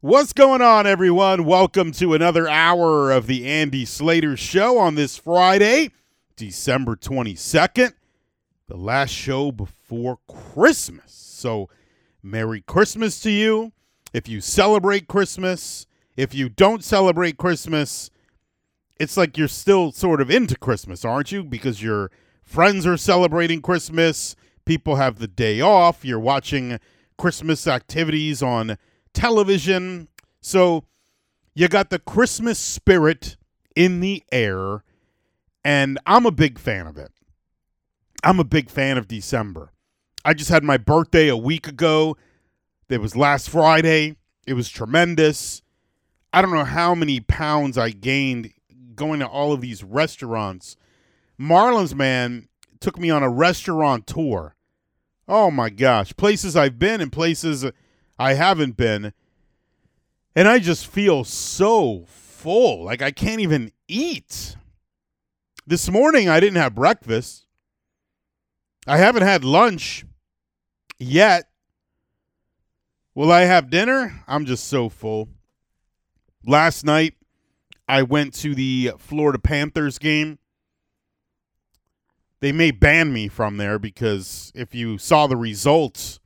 What's going on, everyone? Welcome to another hour of the Andy Slater Show on this Friday, December 22nd, the last show before Christmas. So, Merry Christmas to you. If you celebrate Christmas, if you don't celebrate Christmas, it's like you're still sort of into Christmas, aren't you? Because your friends are celebrating Christmas, people have the day off, you're watching Christmas activities on television. So you got the Christmas spirit in the air, and I'm a big fan of it. I'm a big fan of December. I just had my birthday a week ago. It was last Friday. It was tremendous. I don't know how many pounds I gained going to all of these restaurants. Marlins, man, took me on a restaurant tour. Oh my gosh. Places I've been and places I haven't been. And I just feel so full. Like I can't even eat. This morning I didn't have breakfast. I haven't had lunch yet. Will I have dinner? I'm just so full. Last night I went to the Florida Panthers game. They may ban me from there because if you saw the results,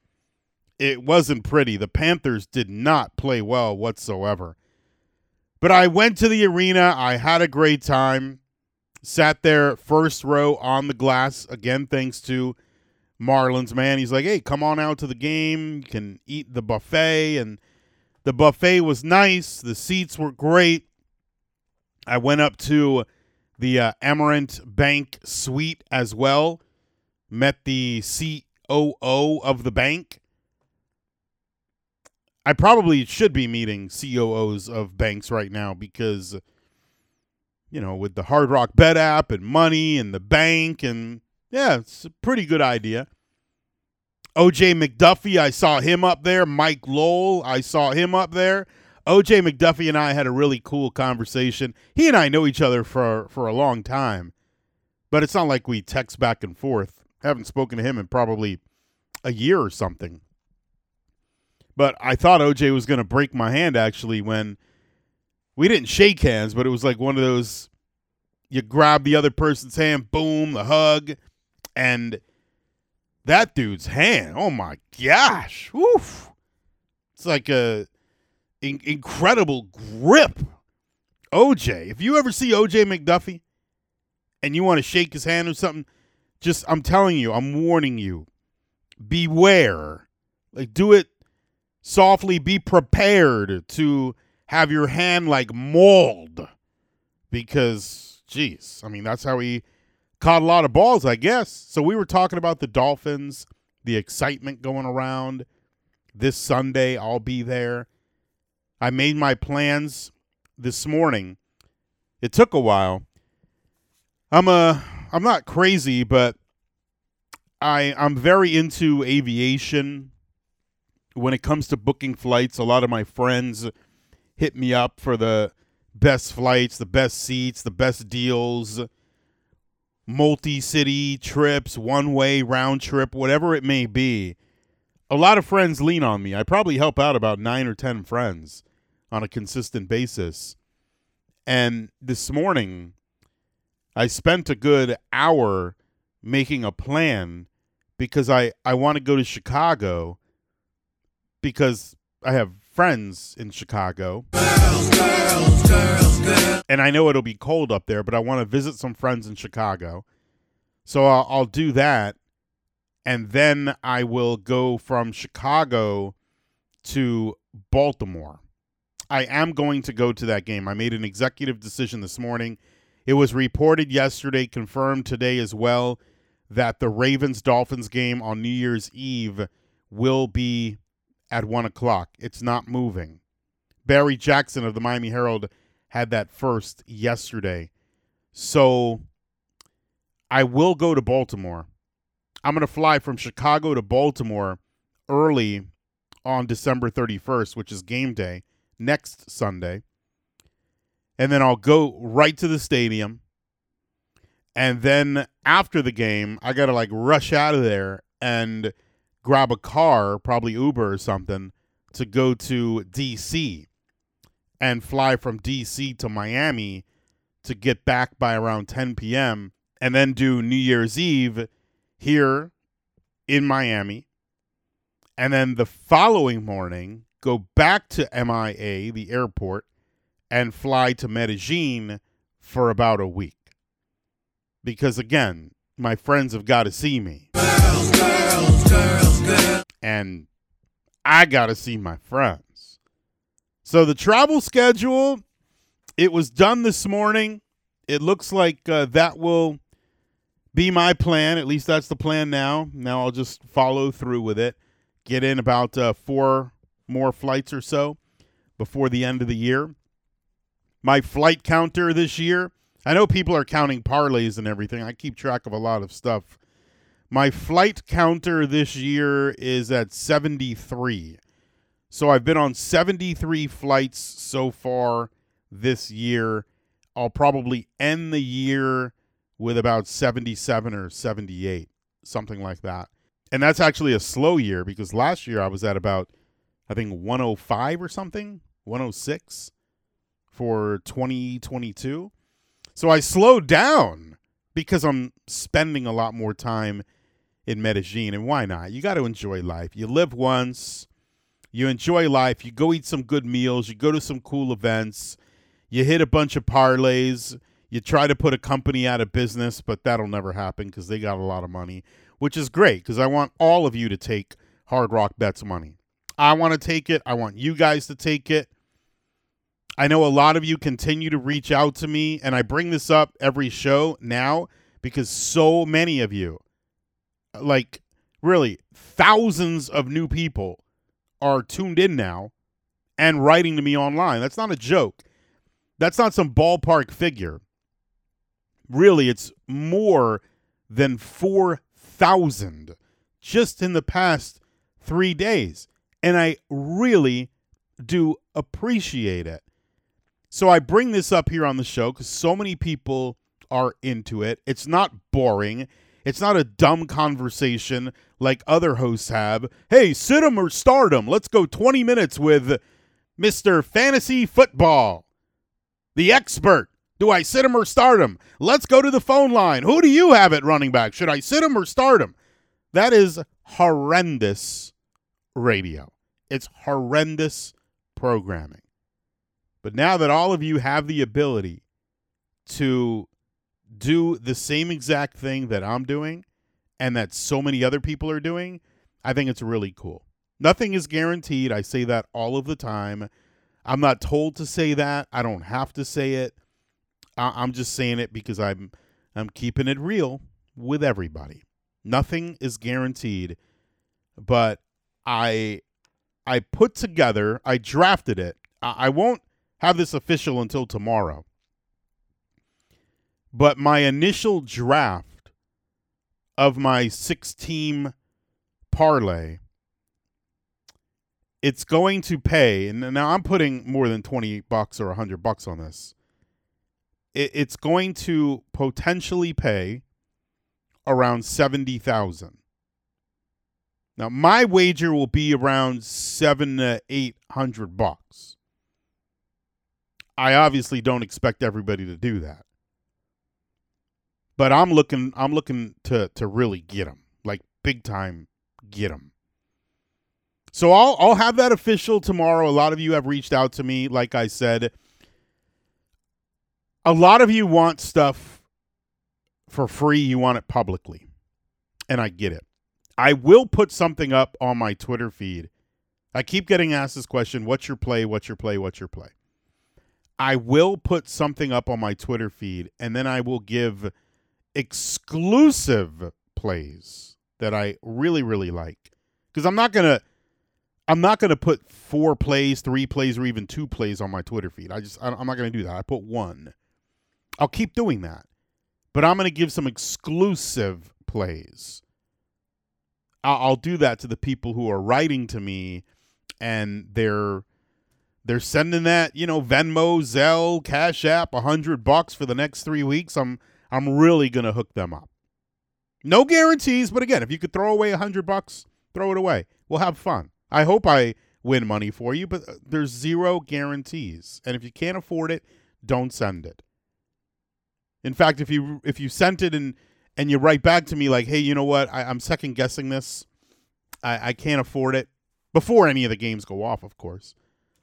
it wasn't pretty. The Panthers did not play well whatsoever. But I went to the arena. I had a great time. Sat there first row on the glass again, thanks to Marlins man. He's like, "Hey, come on out to the game. You can eat the buffet." And the buffet was nice. The seats were great. I went up to the uh, Amerant Bank suite as well. Met the COO of the bank. I probably should be meeting COOs of banks right now because, you know, with the Hard Rock Bet app and money and the bank, and yeah, it's a pretty good idea. OJ McDuffie, I saw him up there. Mike Lowell, I saw him up there. OJ McDuffie and I had a really cool conversation. He and I know each other for for a long time, but it's not like we text back and forth. I haven't spoken to him in probably a year or something. But I thought OJ was going to break my hand actually when we didn't shake hands, but it was like one of those you grab the other person's hand, boom, the hug, and that dude's hand. Oh my gosh. It's like a in- incredible grip. OJ, if you ever see OJ McDuffie and you want to shake his hand or something, just I'm telling you, I'm warning you. Beware. Like do it softly be prepared to have your hand like mauled. Because jeez i mean that's how he caught a lot of balls i guess. So we were talking about the dolphins the excitement going around this sunday i'll be there. I made my plans this morning. It took a while. I'm a i'm not crazy but i i'm very into aviation when it comes to booking flights, a lot of my friends hit me up for the best flights, the best seats, the best deals, multi city trips, one way round trip, whatever it may be. A lot of friends lean on me. I probably help out about nine or 10 friends on a consistent basis. And this morning, I spent a good hour making a plan because I, I want to go to Chicago because I have friends in Chicago. Girls, girls, girls, and I know it'll be cold up there, but I want to visit some friends in Chicago. So I'll, I'll do that. And then I will go from Chicago to Baltimore. I am going to go to that game. I made an executive decision this morning. It was reported yesterday, confirmed today as well, that the Ravens Dolphins game on New Year's Eve will be at one o'clock. It's not moving. Barry Jackson of the Miami Herald had that first yesterday. So I will go to Baltimore. I'm going to fly from Chicago to Baltimore early on December 31st, which is game day next Sunday. And then I'll go right to the stadium. And then after the game, I got to like rush out of there and grab a car, probably Uber or something, to go to DC and fly from DC to Miami to get back by around 10 p.m. and then do New Year's Eve here in Miami. And then the following morning, go back to MIA, the airport, and fly to Medellin for about a week. Because again, my friends have got to see me. Girls, girls, girls, and I got to see my friends. So the travel schedule, it was done this morning. It looks like uh, that will be my plan. At least that's the plan now. Now I'll just follow through with it. Get in about uh, four more flights or so before the end of the year. My flight counter this year, I know people are counting parlays and everything. I keep track of a lot of stuff. My flight counter this year is at 73. So I've been on 73 flights so far this year. I'll probably end the year with about 77 or 78, something like that. And that's actually a slow year because last year I was at about, I think, 105 or something, 106 for 2022. So I slowed down because I'm spending a lot more time in Medellin. And why not? You got to enjoy life. You live once, you enjoy life, you go eat some good meals, you go to some cool events, you hit a bunch of parlays, you try to put a company out of business, but that'll never happen because they got a lot of money, which is great because I want all of you to take Hard Rock Bets money. I want to take it. I want you guys to take it. I know a lot of you continue to reach out to me, and I bring this up every show now because so many of you, like really thousands of new people, are tuned in now and writing to me online. That's not a joke. That's not some ballpark figure. Really, it's more than 4,000 just in the past three days. And I really do appreciate it. So I bring this up here on the show because so many people are into it. It's not boring. It's not a dumb conversation like other hosts have. Hey, sit 'em or start 'em. Let's go 20 minutes with Mr. Fantasy Football, the expert. Do I sit him or start him? Let's go to the phone line. Who do you have at running back? Should I sit him or start him? That is horrendous radio. It's horrendous programming. But now that all of you have the ability to do the same exact thing that I'm doing and that so many other people are doing, I think it's really cool. Nothing is guaranteed. I say that all of the time. I'm not told to say that. I don't have to say it. I- am just saying it because I'm I'm keeping it real with everybody. Nothing is guaranteed, but I I put together, I drafted it. I, I won't have this official until tomorrow. But my initial draft of my six team parlay, it's going to pay. And now I'm putting more than 20 bucks or 100 bucks on this. it's going to potentially pay around 70,000. Now my wager will be around 7 to 800 bucks. I obviously don't expect everybody to do that. But I'm looking I'm looking to to really get them. Like big time get them. So I'll I'll have that official tomorrow. A lot of you have reached out to me like I said. A lot of you want stuff for free, you want it publicly. And I get it. I will put something up on my Twitter feed. I keep getting asked this question, what's your play? What's your play? What's your play? I will put something up on my Twitter feed and then I will give exclusive plays that I really really like cuz I'm not to I'm not to put four plays, three plays or even two plays on my Twitter feed. I just I'm not to do that. I put one. I'll keep doing that. But I'm to give some exclusive plays. I'll do that to the people who are writing to me and they're they're sending that, you know, Venmo, Zelle, Cash App, a hundred bucks for the next three weeks. I'm I'm really gonna hook them up. No guarantees, but again, if you could throw away a hundred bucks, throw it away. We'll have fun. I hope I win money for you, but uh, there's zero guarantees. And if you can't afford it, don't send it. In fact, if you if you sent it and and you write back to me like, hey, you know what, I, I'm second guessing this, I, I can't afford it before any of the games go off, of course.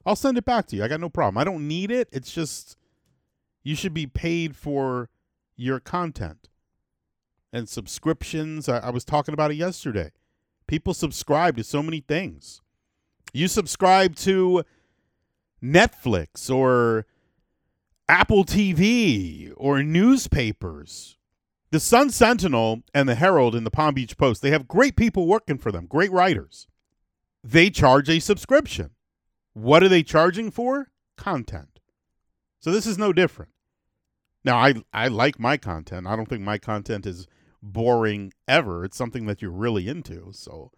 I'll send it back to you. I got no problem. I don't need it. It's just you should be paid for your content and subscriptions. I, I was talking about it yesterday. People subscribe to so many things. You subscribe to Netflix or Apple TV or newspapers. The Sun Sentinel and the Herald and the Palm Beach Post, they have great people working for them, great writers. They charge a subscription. What are they charging for? Content. So this is no different. Now, I I like my content. I don't think my content is boring ever. It's something that you're really into. So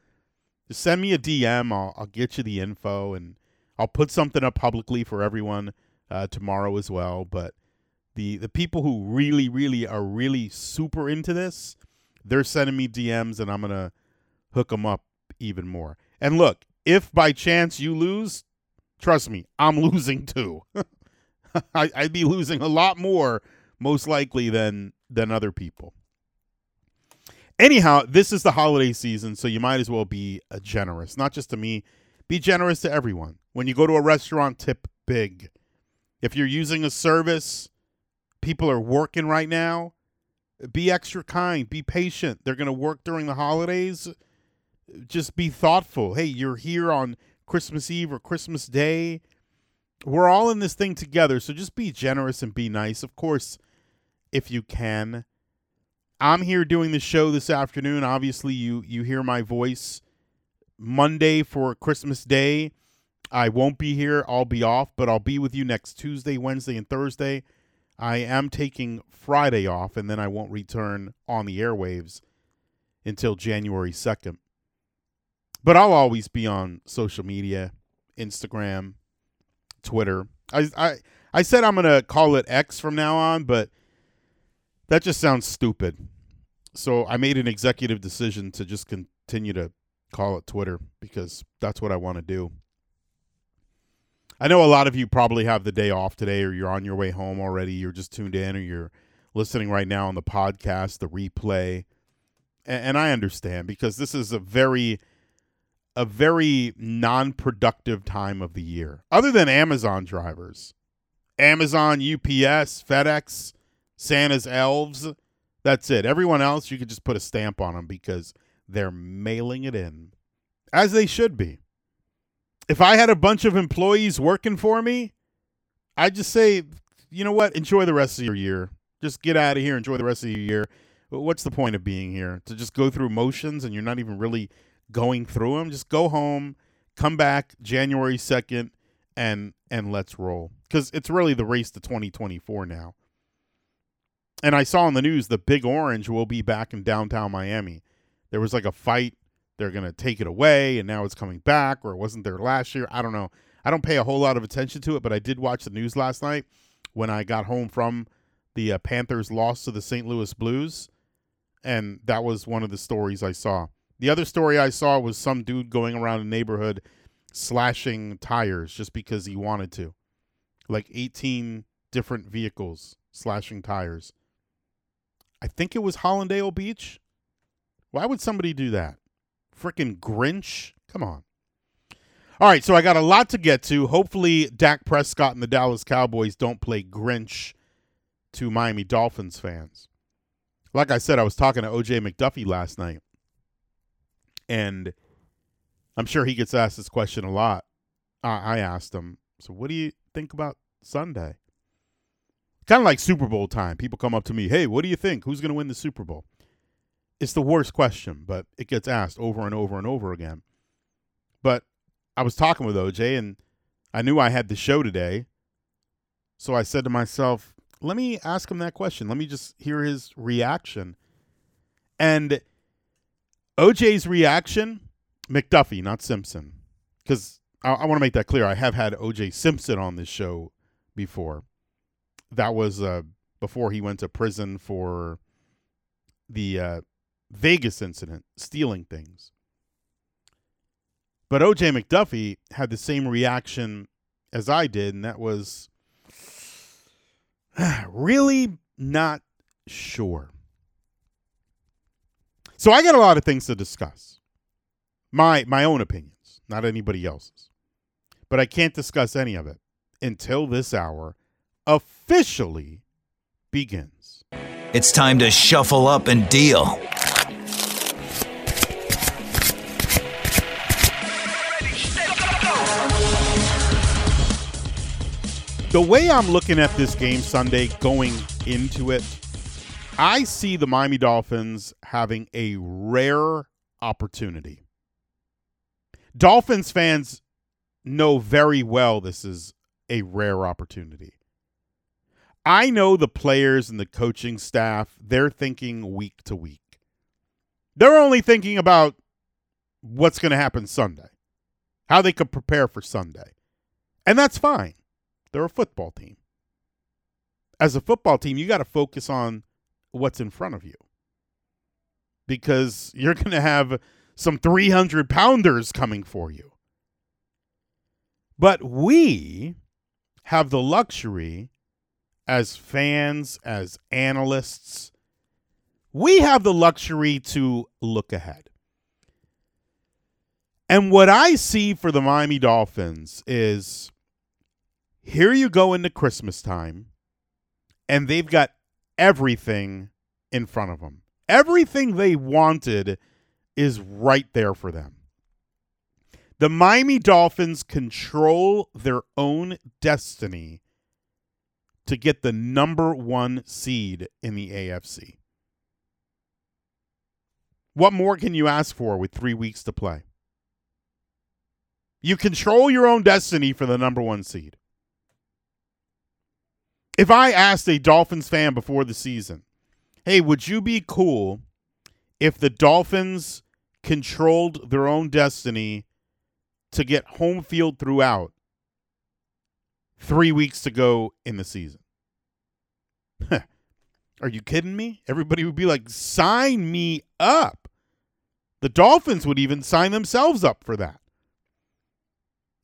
just send me a DM. I'll, I'll get you the info and I'll put something up publicly for everyone uh, tomorrow as well. But the the people who really, really are really super into this, they're sending me DMs and I'm gonna hook them up even more. And look, if by chance you lose, trust me, I'm losing too. I, I'd be losing a lot more, most likely than than other people. Anyhow, this is the holiday season, so you might as well be generous, not just to me. Be generous to everyone. When you go to a restaurant, tip big. If you're using a service, people are working right now. Be extra kind. Be patient. They're going to work during the holidays. Just be thoughtful. Hey, you're here on Christmas Eve or Christmas Day. We're all in this thing together, so just be generous and be nice. Of course, if you can. I'm here doing the show this afternoon. Obviously, you you hear my voice Monday for Christmas Day. I won't be here. I'll be off, but I'll be with you next Tuesday, Wednesday, and Thursday. I am taking Friday off, and then I won't return on the airwaves until January 2nd. But I'll always be on social media, Instagram, Twitter. I I I said I'm gonna call it X from now on, but that just sounds stupid. So I made an executive decision to just continue to call it Twitter because that's what I want to do. I know a lot of you probably have the day off today or you're on your way home already. You're just tuned in or you're listening right now on the podcast, the replay. And, and I understand because this is a very a very non-productive time of the year. Other than Amazon drivers. Amazon, UPS, FedEx, Santa's elves, that's it. Everyone else you could just put a stamp on them because they're mailing it in as they should be if I had a bunch of employees working for me, I'd just say, you know what? Enjoy the rest of your year. Just get out of here. Enjoy the rest of your year. What's the point of being here? To just go through motions and you're not even really going through them? Just go home, come back January 2nd, and and let's roll. Because it's really the race to 2024 now. And I saw in the news the Big Orange will be back in downtown Miami. There was like a fight they're going to take it away and now it's coming back or it wasn't there last year. I don't know. I don't pay a whole lot of attention to it, but I did watch the news last night when I got home from the uh, Panthers loss to the St. Louis Blues. And that was one of the stories I saw. The other story I saw was some dude going around a neighborhood slashing tires just because he wanted to. Like 18 different vehicles slashing tires. I think it was Hallandale Beach. Why would somebody do that? freaking Grinch. Come on. All right, so I got a lot to get to. Hopefully, Dak Prescott and the Dallas Cowboys don't play Grinch to Miami Dolphins fans. Like I said, I was talking to OJ McDuffie last night, and I'm sure he gets asked this question a lot. I, I asked him, so what do you think about Sunday? Kind of like Super Bowl time. People come up to me, hey, what do you think? Who's going to win the Super Bowl? it's the worst question, but it gets asked over and over and over again. But I was talking with OJ and I knew I had the show today. So I said to myself, let me ask him that question. Let me just hear his reaction. And OJ's reaction, McDuffie, not Simpson. Because I, I want to make that clear. I have had OJ Simpson on this show before. That was uh, before he went to prison for the uh, Vegas incident, stealing things. But OJ McDuffie had the same reaction as I did, and that was really not sure. So I got a lot of things to discuss. My my own opinions, not anybody else's. But I can't discuss any of it until this hour officially begins. It's time to shuffle up and deal. The way I'm looking at this game Sunday going into it, I see the Miami Dolphins having a rare opportunity. Dolphins fans know very well this is a rare opportunity. I know the players and the coaching staff, they're thinking week to week. They're only thinking about what's going to happen Sunday, how they could prepare for Sunday. And that's fine. They're a football team. As a football team, you got to focus on what's in front of you because you're going to have some 300 pounders coming for you. But we have the luxury as fans, as analysts, we have the luxury to look ahead. And what I see for the Miami Dolphins is here you go into Christmas time, and they've got everything in front of them. Everything they wanted is right there for them. The Miami Dolphins control their own destiny to get the number one seed in the AFC. What more can you ask for with three weeks to play? You control your own destiny for the number one seed. If I asked a Dolphins fan before the season, hey, would you be cool if the Dolphins controlled their own destiny to get home field throughout three weeks to go in the season? Are you kidding me? Everybody would be like, sign me up. The Dolphins would even sign themselves up for that.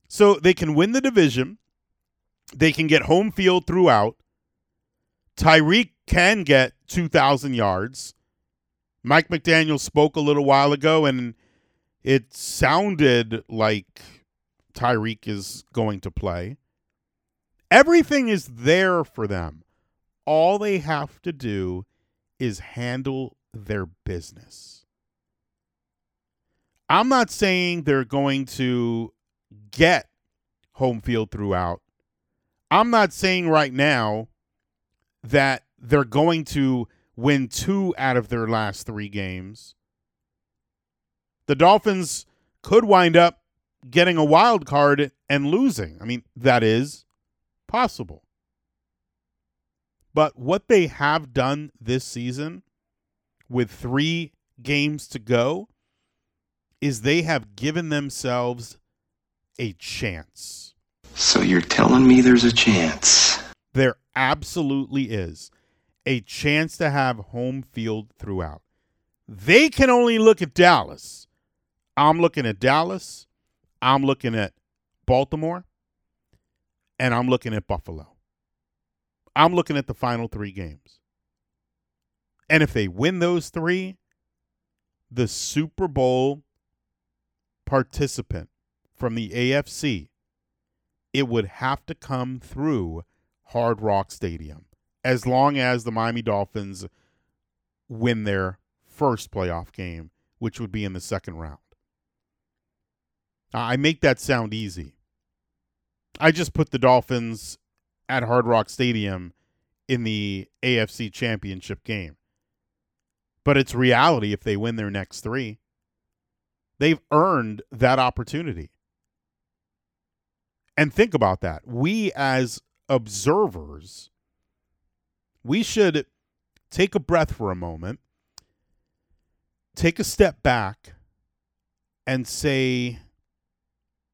So they can win the division. They can get home field throughout. Tyreek can get 2,000 yards. Mike McDaniel spoke a little while ago, and it sounded like Tyreek is going to play. Everything is there for them. All they have to do is handle their business. I'm not saying they're going to get home field throughout. I'm not saying right now that they're going to win two out of their last three games. The Dolphins could wind up getting a wild card and losing. I mean, that is possible. But what they have done this season with three games to go is they have given themselves a chance. So you're telling me there's a chance? There absolutely is a chance to have home field throughout. They can only look at Dallas. I'm looking at Dallas. I'm looking at Baltimore. And I'm looking at Buffalo. I'm looking at the final three games. And if they win those three, the Super Bowl participant from the AFC, it would have to come through Hard Rock Stadium as long as the Miami Dolphins win their first playoff game, which would be in the second round. I make that sound easy. I just put the Dolphins at Hard Rock Stadium in the AFC Championship game. But it's reality if they win their next three. They've earned that opportunity. And think about that. We, as observers, we should take a breath for a moment, take a step back, and say,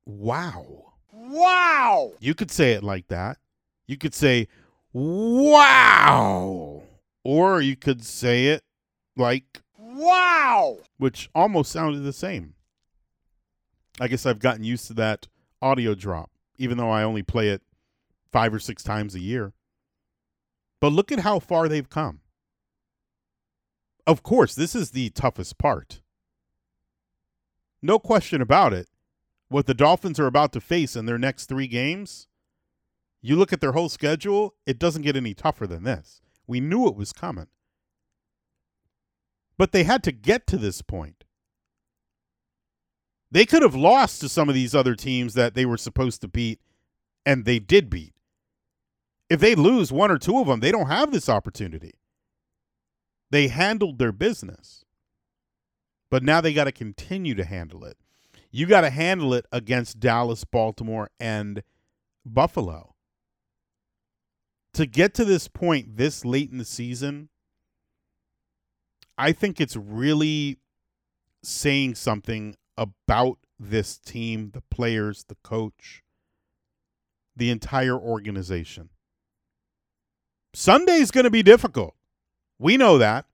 wow. Wow. You could say it like that. You could say, wow. Or you could say it like, wow. Which almost sounded the same. I guess I've gotten used to that audio drop, even though I only play it five or six times a year. But look at how far they've come. Of course, this is the toughest part. No question about it. What the Dolphins are about to face in their next three games, you look at their whole schedule, it doesn't get any tougher than this. We knew it was coming. But they had to get to this point. They could have lost to some of these other teams that they were supposed to beat, and they did beat. If they lose one or two of them, they don't have this opportunity. They handled their business. But now they got to continue to handle it. You got to handle it against Dallas, Baltimore, and Buffalo. To get to this point this late in the season, I think it's really saying something about this team, the players, the coach, the entire organization. Sunday's going to be difficult. We know that.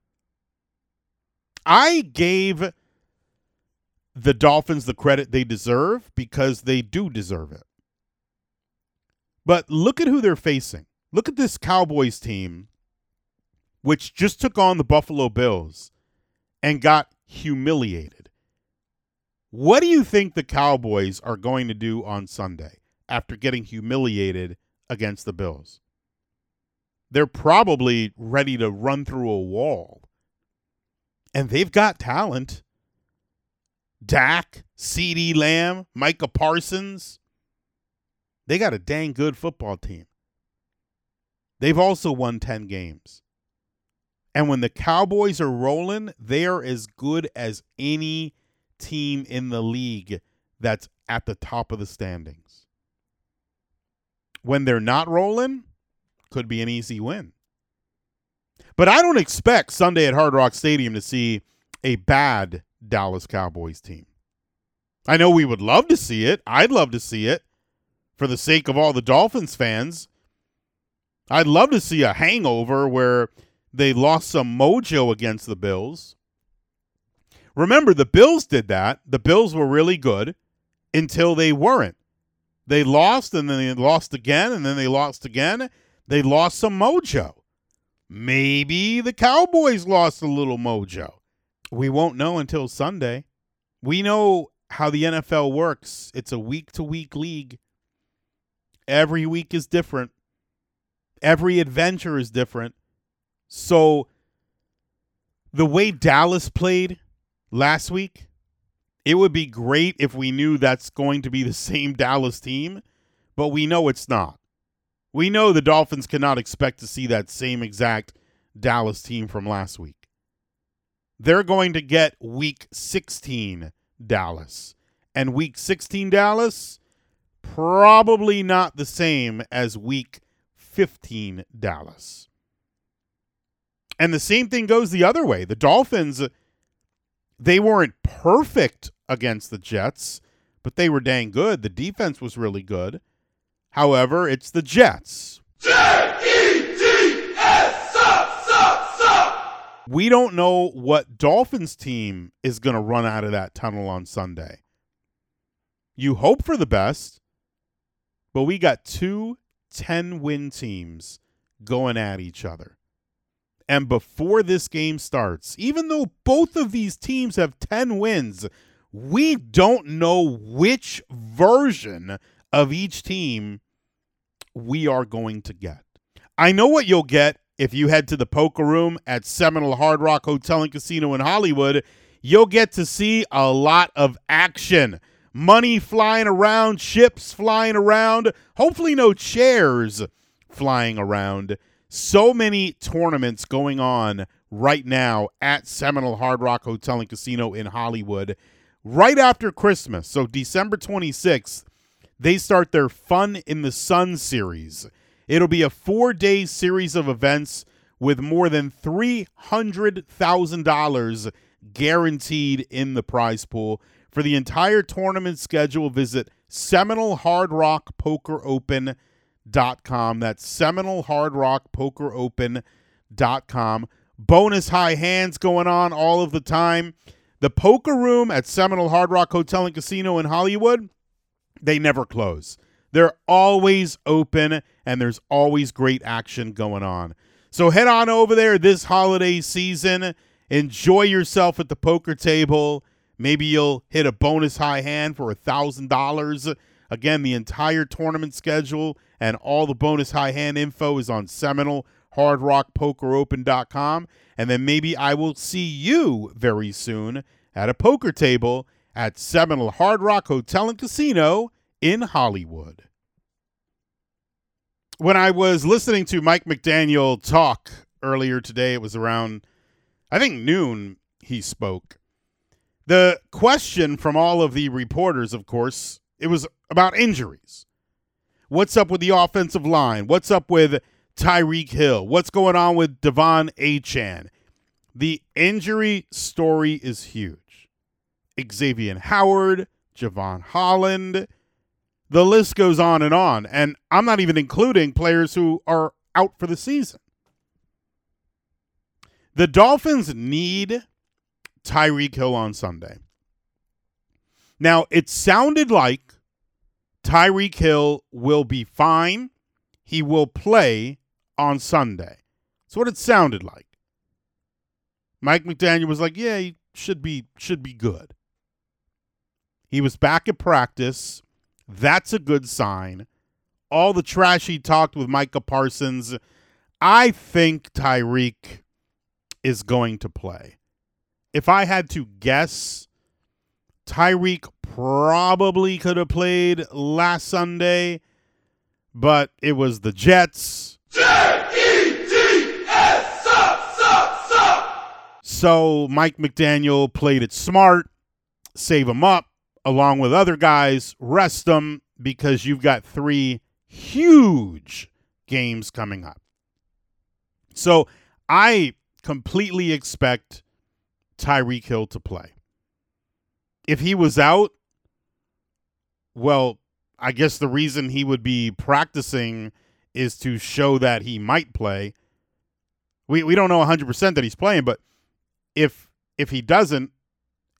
I gave the Dolphins the credit they deserve because they do deserve it. But look at who they're facing. Look at this Cowboys team, which just took on the Buffalo Bills and got humiliated. What do you think the Cowboys are going to do on Sunday after getting humiliated against the Bills? They're probably ready to run through a wall. And they've got talent. Dak, CeeDee Lamb, Micah Parsons. They got a dang good football team. They've also won 10 games. And when the Cowboys are rolling, they are as good as any team in the league that's at the top of the standings. When they're not rolling, could be an easy win. But I don't expect Sunday at Hard Rock Stadium to see a bad Dallas Cowboys team. I know we would love to see it. I'd love to see it for the sake of all the Dolphins fans. I'd love to see a hangover where they lost some mojo against the Bills. Remember, the Bills did that. The Bills were really good until they weren't. They lost and then they lost again and then they lost again they lost some mojo. Maybe the Cowboys lost a little mojo. We won't know until Sunday. We know how the NFL works. It's a week to week league. Every week is different. Every adventure is different. So the way Dallas played last week, it would be great if we knew that's going to be the same Dallas team, but we know it's not. We know the Dolphins cannot expect to see that same exact Dallas team from last week. They're going to get week 16 Dallas. And week 16 Dallas, probably not the same as week 15 Dallas. And the same thing goes the other way. The Dolphins, they weren't perfect against the Jets, but they were dang good. The defense was really good. However, it's the Jets. J-E-T-S, sup, sup, sup. We don't know what Dolphins team is going to run out of that tunnel on Sunday. You hope for the best, but we got two 10 win teams going at each other. And before this game starts, even though both of these teams have 10 wins, we don't know which version of each team we are going to get. I know what you'll get if you head to the poker room at Seminole Hard Rock Hotel and Casino in Hollywood. You'll get to see a lot of action. Money flying around, ships flying around, hopefully, no chairs flying around. So many tournaments going on right now at Seminole Hard Rock Hotel and Casino in Hollywood right after Christmas. So, December 26th they start their Fun in the Sun series. It'll be a four day series of events with more than $300,000 guaranteed in the prize pool. For the entire tournament schedule, visit SeminoleHardRockPokerOpen.com. That's SeminoleHardRockPokerOpen.com. Bonus high hands going on all of the time. The poker room at Seminole Hard Rock Hotel and Casino in Hollywood, they never close. They're always open and there's always great action going on. So head on over there this holiday season. Enjoy yourself at the poker table. Maybe you'll hit a bonus high hand for a $1,000. Again, the entire tournament schedule and all the bonus high hand info is on Seminole hardrockpokeropen.com and then maybe I will see you very soon at a poker table at Seminole Hard Rock Hotel and Casino in Hollywood. When I was listening to Mike McDaniel talk earlier today, it was around, I think, noon he spoke. The question from all of the reporters, of course, it was about injuries. What's up with the offensive line? What's up with Tyreek Hill? What's going on with De'Von Achane? The injury story is huge. Xavier Howard, Jevon Holland, the list goes on and on. And I'm not even including players who are out for the season. The Dolphins need Tyreek Hill on Sunday. Now, it sounded like Tyreek Hill will be fine. He will play on Sunday. That's what it sounded like. Mike McDaniel was like, "Yeah, he should be should be good." He was back at practice. That's a good sign. All the trash he talked with Micah Parsons, I think Tyreek is going to play. If I had to guess, Tyreek probably could have played last Sunday, but it was the Jets. J E T S So Mike McDaniel played it smart, save him up along with other guys, rest them because you've got three huge games coming up. So I completely expect Tyreek Hill to play. If he was out, well, I guess the reason he would be practicing is to show that he might play. We we don't know 100% that he's playing, but if if he doesn't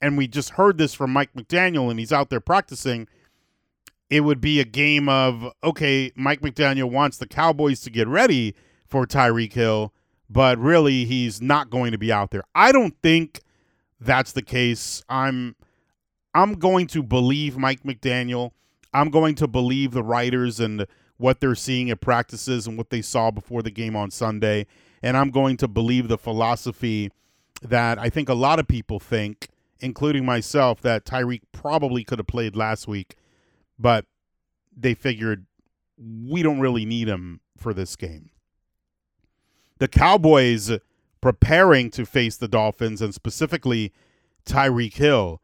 and we just heard this from Mike McDaniel and he's out there practicing, it would be a game of okay, Mike McDaniel wants the Cowboys to get ready for Tyreek Hill, but really he's not going to be out there. I don't think that's the case. I'm I'm going to believe Mike McDaniel. I'm going to believe the writers and what they're seeing at practices and what they saw before the game on Sunday. And I'm going to believe the philosophy that I think a lot of people think, including myself, that Tyreek probably could have played last week, but they figured we don't really need him for this game. The Cowboys preparing to face the Dolphins and specifically Tyreek Hill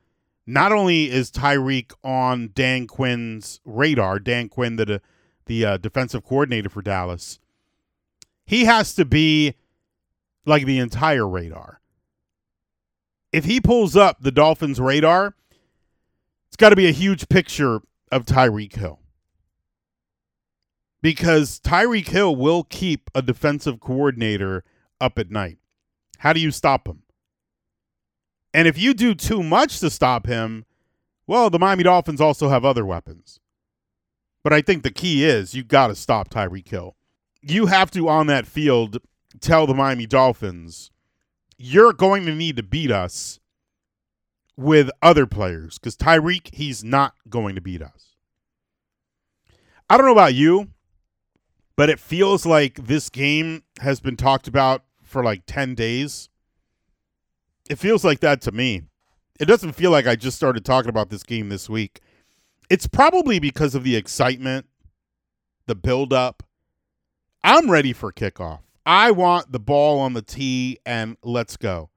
not only is Tyreek on Dan Quinn's radar, Dan Quinn, the the uh, defensive coordinator for Dallas, he has to be like the entire radar. If he pulls up the Dolphins' radar, it's got to be a huge picture of Tyreek Hill. Because Tyreek Hill will keep a defensive coordinator up at night. How do you stop him? And if you do too much to stop him, well, the Miami Dolphins also have other weapons. But I think the key is you got to stop Tyreek Hill. You have to, on that field, tell the Miami Dolphins, you're going to need to beat us with other players because Tyreek, he's not going to beat us. I don't know about you, but it feels like this game has been talked about for like 10 days. It feels like that to me. It doesn't feel like I just started talking about this game this week. It's probably because of the excitement, the build-up. I'm ready for kickoff. I want the ball on the tee and let's go.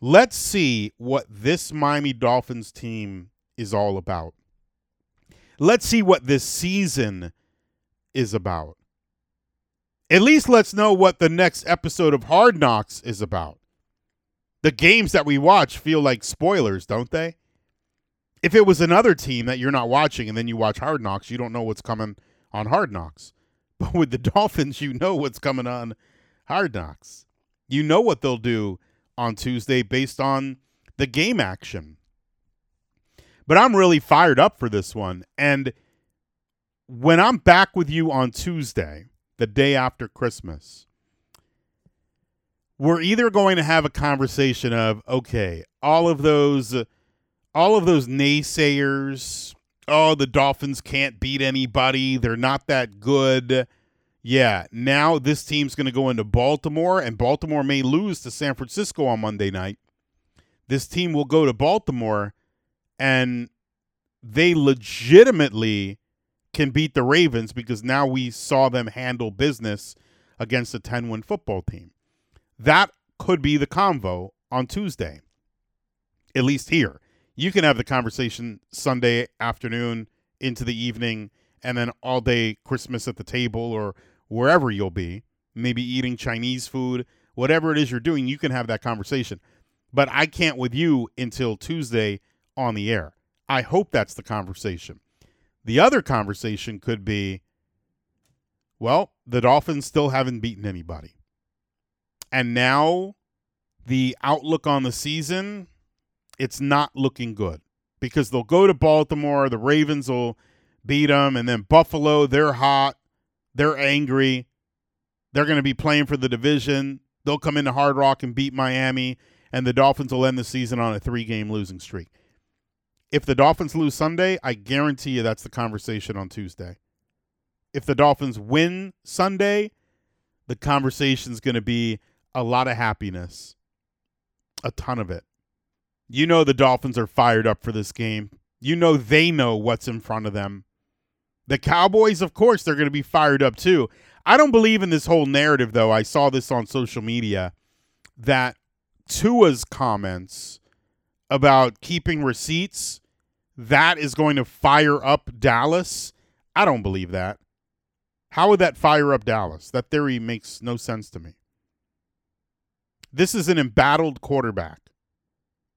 Let's see what this Miami Dolphins team is all about. Let's see what this season is about. At least let's know what the next episode of Hard Knocks is about. The games that we watch feel like spoilers, don't they? If it was another team that you're not watching and then you watch Hard Knocks, you don't know what's coming on Hard Knocks. But with the Dolphins, you know what's coming on Hard Knocks. You know what they'll do on Tuesday based on the game action. But I'm really fired up for this one. And when I'm back with you on Tuesday, the day after Christmas, we're either going to have a conversation of okay, all of those all of those naysayers, oh, the Dolphins can't beat anybody, they're not that good. Yeah, now this team's going to go into Baltimore and Baltimore may lose to San Francisco on Monday night. This team will go to Baltimore and they legitimately can beat the Ravens because now we saw them handle business against a 10 win football team. That could be the convo on Tuesday, at least here. You can have the conversation Sunday afternoon into the evening and then all day Christmas at the table or wherever you'll be, maybe eating Chinese food, whatever it is you're doing, you can have that conversation. But I can't with you until Tuesday on the air. I hope that's the conversation. The other conversation could be well, the Dolphins still haven't beaten anybody. And now the outlook on the season, it's not looking good because they'll go to Baltimore, the Ravens will beat them, and then Buffalo, they're hot, they're angry, they're going to be playing for the division. They'll come into Hard Rock and beat Miami, and the Dolphins will end the season on a three game losing streak. If the Dolphins lose Sunday, I guarantee you that's the conversation on Tuesday. If the Dolphins win Sunday, the conversation's going to be a lot of happiness, a ton of it. You know the Dolphins are fired up for this game. You know they know what's in front of them. The Cowboys, of course, they're going to be fired up too. I don't believe in this whole narrative, though. I saw this on social media that Tua's comments about keeping receipts that is going to fire up Dallas. I don't believe that. How would that fire up Dallas? That theory makes no sense to me. This is an embattled quarterback.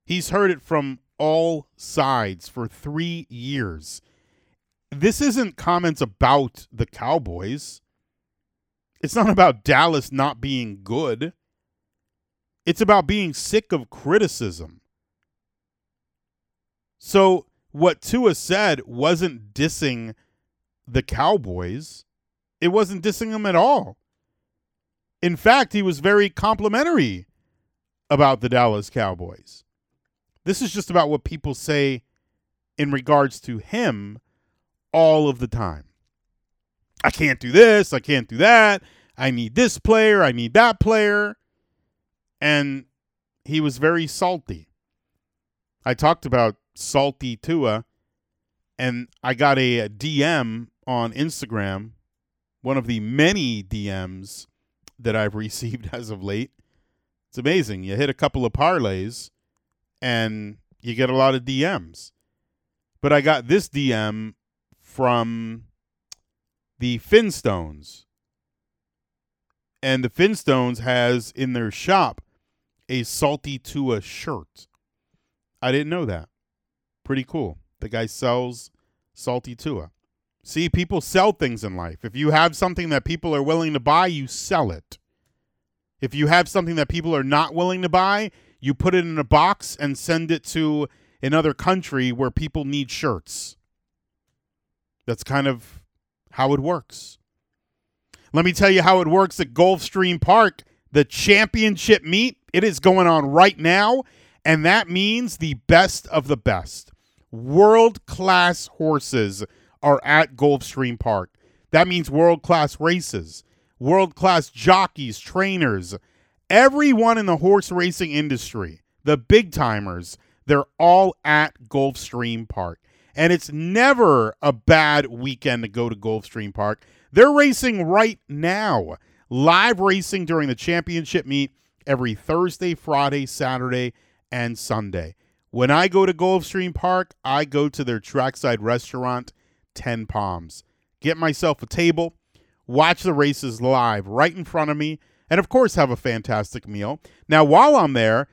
He's heard it from all sides for three years. This isn't comments about the Cowboys. It's not about Dallas not being good. It's about being sick of criticism. So what Tua said wasn't dissing the Cowboys. It wasn't dissing them at all. In fact, he was very complimentary about the Dallas Cowboys. This is just about what people say in regards to him all of the time. I can't do this, I can't do that. I need this player, I need that player. And he was very salty. I talked about salty Tua, and I got a, DM on Instagram, one of the many DMs that I've received as of late. It's amazing. You hit a couple of parlays, and you get a lot of DMs. But I got this DM from the Finstones. And the Finstones has in their shop a Salty Tua shirt. I didn't know that. Pretty cool. The guy sells salty Tua. See, people sell things in life. If you have something that people are willing to buy, you sell it. If you have something that people are not willing to buy, you put it in a box and send it to another country where people need shirts. That's kind of how it works. Let me tell you how it works at Gulfstream Park. The championship meet, it is going on right now, and that means the best of the best world class horses are at Gulfstream Park. That means world class races, world class jockeys, trainers, everyone in the horse racing industry, the big timers, they're all at Gulfstream Park. And it's never a bad weekend to go to Gulfstream Park. They're racing right now, live racing during the championship meet every Thursday, Friday, Saturday, and Sunday. When I go to Gulfstream Park, I go to their trackside restaurant, 10 Palms. Get myself a table, watch the races live right in front of me, and of course, have a fantastic meal. Now, while I'm there,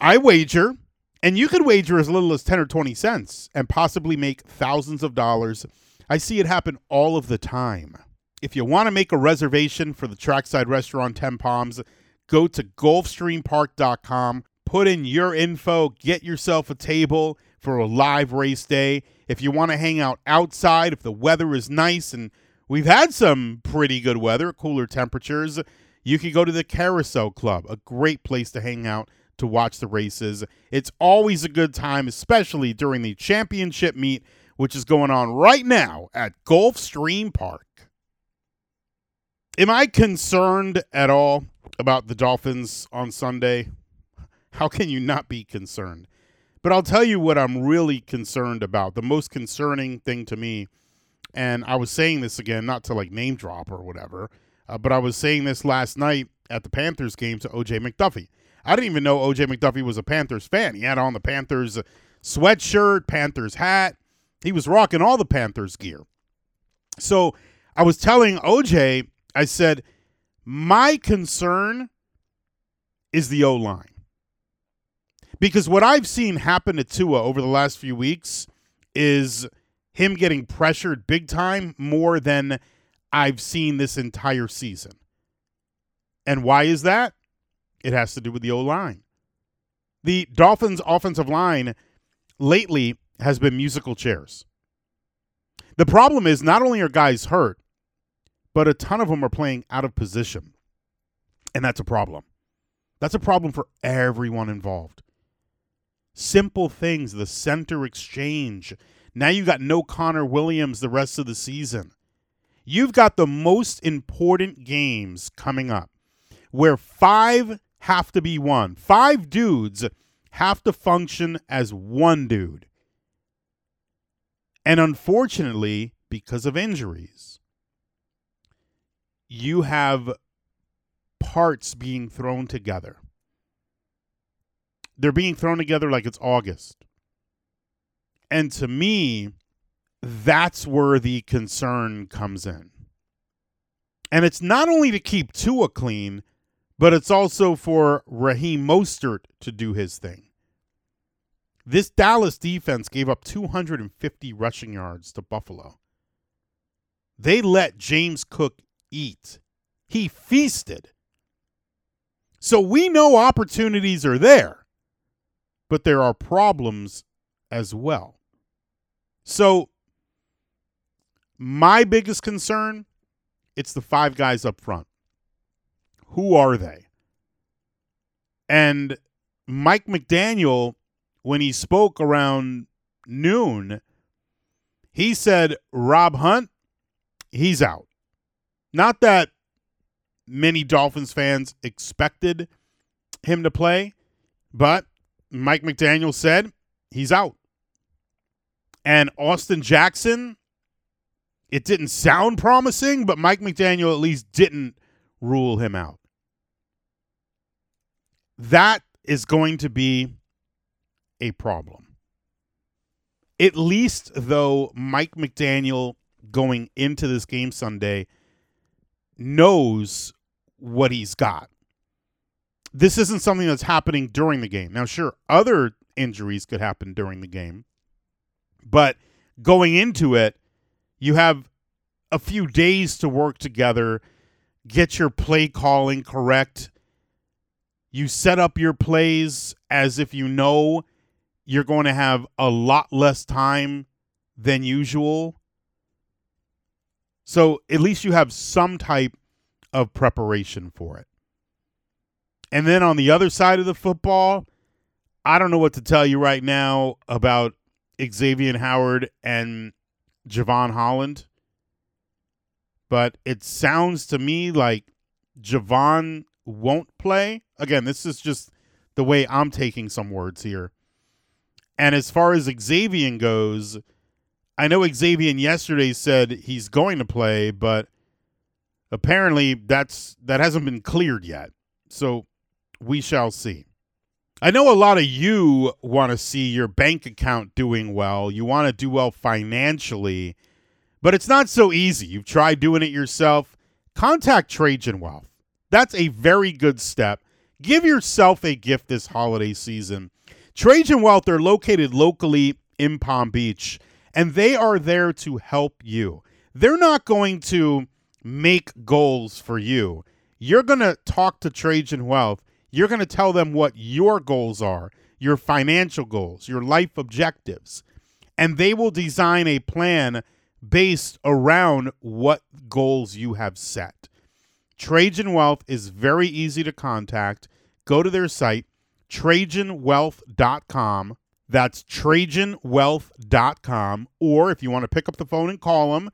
I wager, and you could wager as little as 10 or 20 cents and possibly make thousands of dollars. I see it happen all of the time. If you want to make a reservation for the trackside restaurant 10 Palms, go to gulfstreampark.com put in your info, get yourself a table for a live race day. If you want to hang out outside, if the weather is nice and we've had some pretty good weather, cooler temperatures, you can go to the Carousel Club, a great place to hang out to watch the races. It's always a good time, especially during the championship meet, which is going on right now at Gulfstream Park. Am I concerned at all about the Dolphins on Sunday? How can you not be concerned? But I'll tell you what I'm really concerned about. The most concerning thing to me, and I was saying this again, not to like name drop or whatever, uh, but I was saying this last night at the Panthers game to OJ McDuffie. I didn't even know OJ McDuffie was a Panthers fan. He had on the Panthers sweatshirt, Panthers hat. He was rocking all the Panthers gear. So I was telling OJ, I said, my concern is the O line. Because what I've seen happen to Tua over the last few weeks is him getting pressured big time more than I've seen this entire season. And why is that? It has to do with the O line. The Dolphins' offensive line lately has been musical chairs. The problem is not only are guys hurt, but a ton of them are playing out of position. And that's a problem. That's a problem for everyone involved. Simple things, the center exchange. Now you got no Connor Williams the rest of the season. You've got the most important games coming up where five have to be one. Five dudes have to function as one dude. And unfortunately, because of injuries, you have parts being thrown together. They're being thrown together like it's August. And to me, that's where the concern comes in. And it's not only to keep Tua clean, but it's also for Raheem Mostert to do his thing. This Dallas defense gave up 250 rushing yards to Buffalo. They let James Cook eat. He feasted. So we know opportunities are there, but there are problems as well. So my biggest concern, it's the five guys up front. Who are they? And Mike McDaniel, when he spoke around noon, he said Rob Hunt, he's out. Not that many Dolphins fans expected him to play, but Mike McDaniel said he's out. And Austin Jackson, it didn't sound promising, but Mike McDaniel at least didn't rule him out. That is going to be a problem. At least, though, Mike McDaniel going into this game Sunday knows what he's got. This isn't something that's happening during the game. Now, sure, other injuries could happen during the game, but going into it, you have a few days to work together, get your play calling correct, you set up your plays as if you know you're going to have a lot less time than usual. So at least you have some type of preparation for it. And then on the other side of the football, I don't know what to tell you right now about Xavier Howard and Jevon Holland. But it sounds to me like Jevon won't play. Again, this is just the way I'm taking some words here. And as far as Xavier goes, I know Xavier yesterday said he's going to play, but apparently that's that hasn't been cleared yet. So we shall see. I know a lot of you want to see your bank account doing well. You want to do well financially, but it's not so easy. You've tried doing it yourself. Contact Trajan Wealth. That's a very good step. Give yourself a gift this holiday season. Trajan Wealth are located locally in Palm Beach, and they are there to help you. They're not going to make goals for you. You're going to talk to Trajan Wealth. You're going to tell them what your goals are, your financial goals, your life objectives, and they will design a plan based around what goals you have set. Trajan Wealth is very easy to contact. Go to their site, trajanwealth.com. That's trajanwealth.com. Or if you want to pick up the phone and call them,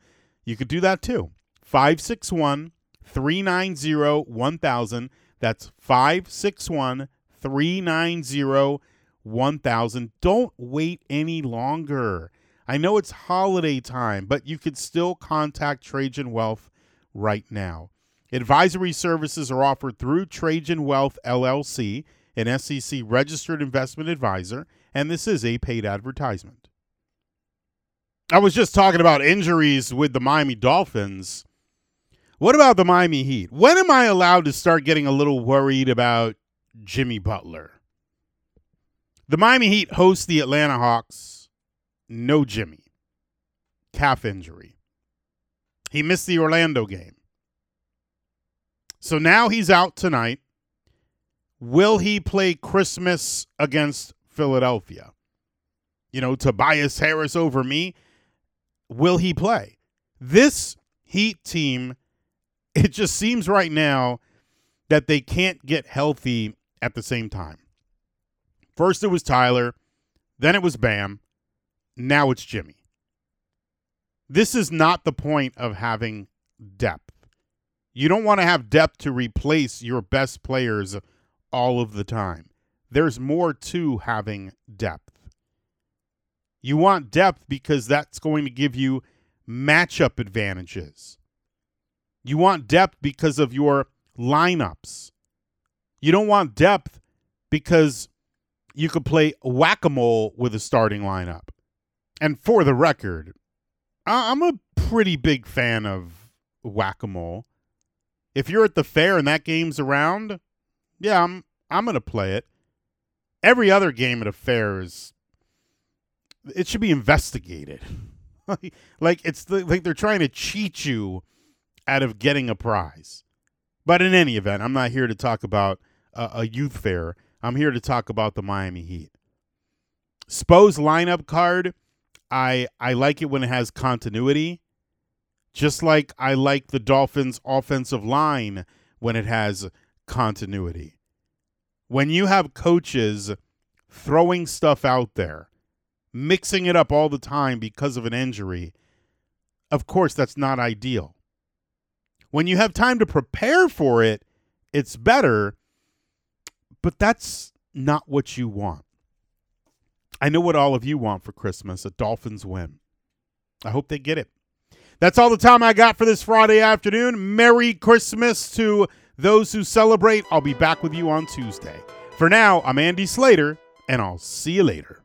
you could do that too. 561 390 1000. That's 561 390 1000. Don't wait any longer. I know it's holiday time, but you could still contact Trajan Wealth right now. Advisory services are offered through Trajan Wealth LLC, an SEC registered investment advisor, and this is a paid advertisement. I was just talking about injuries with the Miami Dolphins. What about the Miami Heat? When am I allowed to start getting a little worried about Jimmy Butler? The Miami Heat host the Atlanta Hawks. No Jimmy. Calf injury. He missed the Orlando game. So now he's out tonight. Will he play Christmas against Philadelphia? You know, Tobias Harris over me. Will he play? This Heat team, it just seems right now that they can't get healthy at the same time. First it was Tyler, then it was Bam, now it's Jimmy. This is not the point of having depth. You don't want to have depth to replace your best players all of the time. There's more to having depth. You want depth because that's going to give you matchup advantages. You want depth because of your lineups. You don't want depth because you could play whack a mole with a starting lineup. And for the record, I'm a pretty big fan of whack a mole if you're at the fair and that game's around, yeah, I'm I'm gonna play it. Every other game at a fair is it should be investigated. like it's the, like they're trying to cheat you out of getting a prize. But in any event, I'm not here to talk about a, youth fair. I'm here to talk about the Miami Heat. Spo's lineup card, I I like it when it has continuity. Just like I like the Dolphins' offensive line when it has continuity. When you have coaches throwing stuff out there, mixing it up all the time because of an injury, of course, that's not ideal. When you have time to prepare for it, it's better, but that's not what you want. I know what all of you want for Christmas a Dolphins win. I hope they get it. That's all the time I got for this Friday afternoon. Merry Christmas to those who celebrate. I'll be back with you on Tuesday. For now, I'm Andy Slater, and I'll see you later.